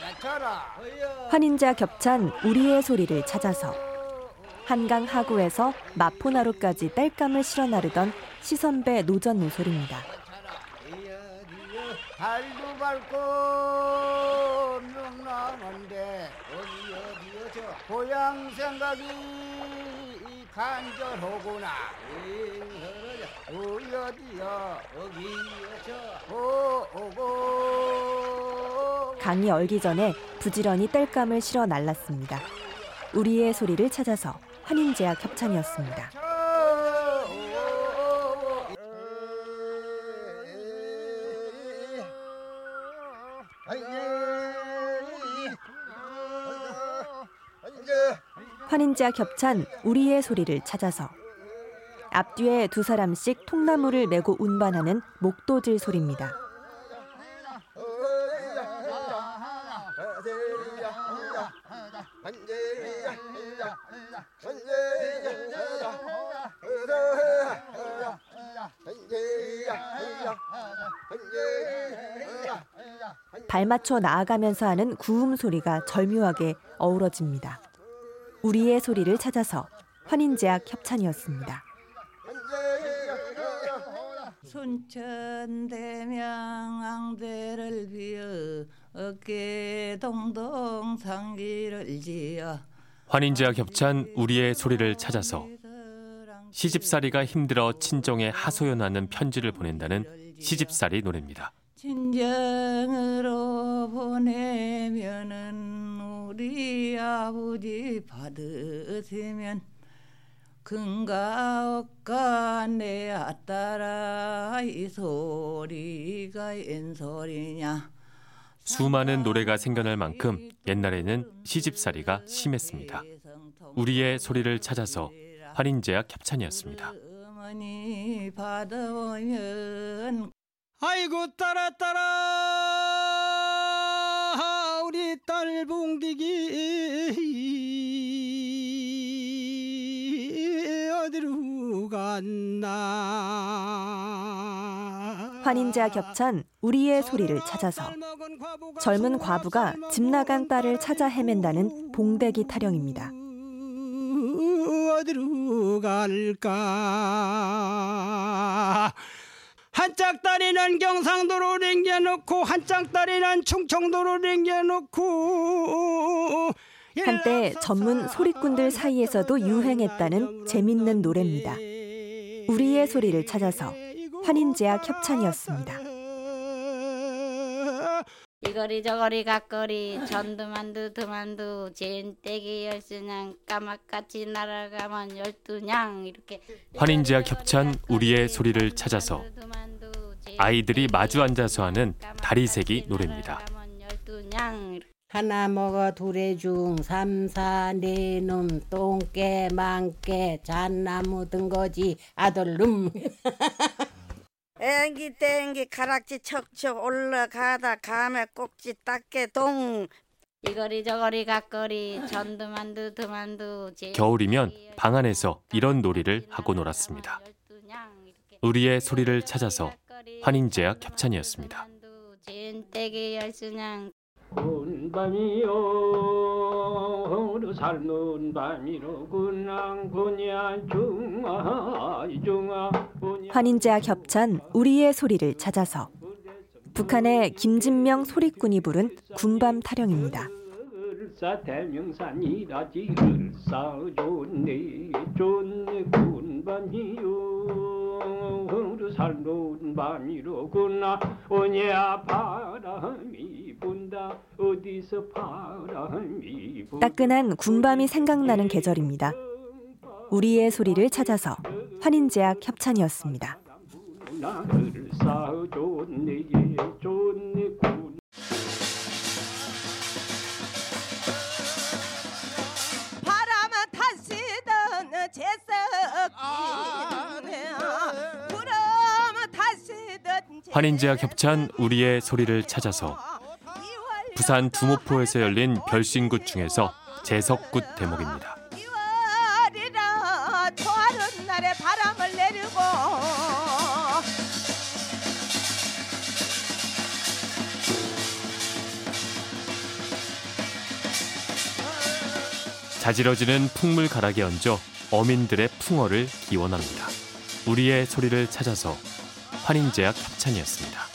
나쳐라 환인자 겹찬 우리의 소리를 찾아서 한강 하구에서 마포나루까지 땔감을 실어 나르던 시선배 노전 노솔입니다. 달도 밝고 명랑한데 어디 어디여 저 고향 생각이 간절하구나 어디 어디여 어디여 저 오고 강이 얼기 전에 부지런히 땔감을 실어 날랐습니다. 우리의 소리를 찾아서 환인제약 협찬이었습니다. 환인제약 협찬 우리의 소리를 찾아서 앞뒤에 두 사람씩 통나무를 메고 운반하는 목도질 소리입니다. 발맞춰 나아가면서 하는 구음 소리가 절묘하게 어우러집니다. 우리의 소리를 찾아서 환인제약 협찬이었습니다. 순천대명왕대를 비어 어깨 동동 상기를 지어 환인제약 협찬 우리의 소리를 찾아서 시집살이가 힘들어 친정에 하소연하는 편지를 보낸다는 시집살이 노래입니다. 친정으로 보내면은 우리 아버지 받으시면 금가 억가 내 아따라 이 소리가 웬 소리냐 수많은 노래가 생겨날 만큼 옛날에는 시집살이가 심했습니다. 우리의 소리를 찾아서 환인제약 협찬이었습니다. 아이고 따라 따라 우리 딸 봉디기 환인제약 협찬 우리의 소리를 찾아서 젊은 과부가 집 나간 딸을 찾아 헤맨다는 봉대기 타령입니다. 어디로 갈까 한짝 다리는 경상도로 남겨놓고 한짝 다리는 충청도로 남겨놓고 한때 전문 소리꾼들 사이에서도 유행했다는 재밌는 노래입니다. 우리의 소리를 찾아서 환인제약 협찬이었습니다. 이거리 저거리 각거리 전두만두 두만두 젠떼기 열스냥 까맣같이 날아가면 열두냥 이렇게 환인제약 협찬 우리의 소리를 찾아서 아이들이 마주 앉아서 하는 다리세기 노래입니다. 하나 먹어 둘의 중 삼사 네놈 똥개 망개 잣나무 든 거지 아들놈 앵기 땡기 가락지 척척 올라가다 감에 꼭지 닦게 동 이거리 저거리 각거리 전두만두 두만두 겨울이면 방 안에서 이런 놀이를 하고 놀았습니다. 우리의 소리를 찾아서 환인제약 협찬이었습니다. 젠떼기 열스냥 온 밤이요. 삶은 밤이로구나 군야 중아 중아 환인제약 협찬 우리의 소리를 찾아서 북한의 김진명 소리꾼이 부른 군밤 타령입니다. 대명산이라지 을사 좋네 좋네 군밤이요 살놓은 밤이로구나. 오냐 바람이 분다. 어디서 바람이 분다. 따끈한 군밤이 생각나는 계절입니다. 우리의 소리를 찾아서 환인제약 협찬이었습니다. 바람은 타시던 제석 환인제와 협찬 우리의 소리를 찾아서 부산 두목포에서 열린 별신굿 중에서 재석굿 대목입니다. 자지러지는 풍물 가락에 얹어 어민들의 풍어를 기원합니다. 우리의 소리를 찾아서 환인제약 협찬이었습니다.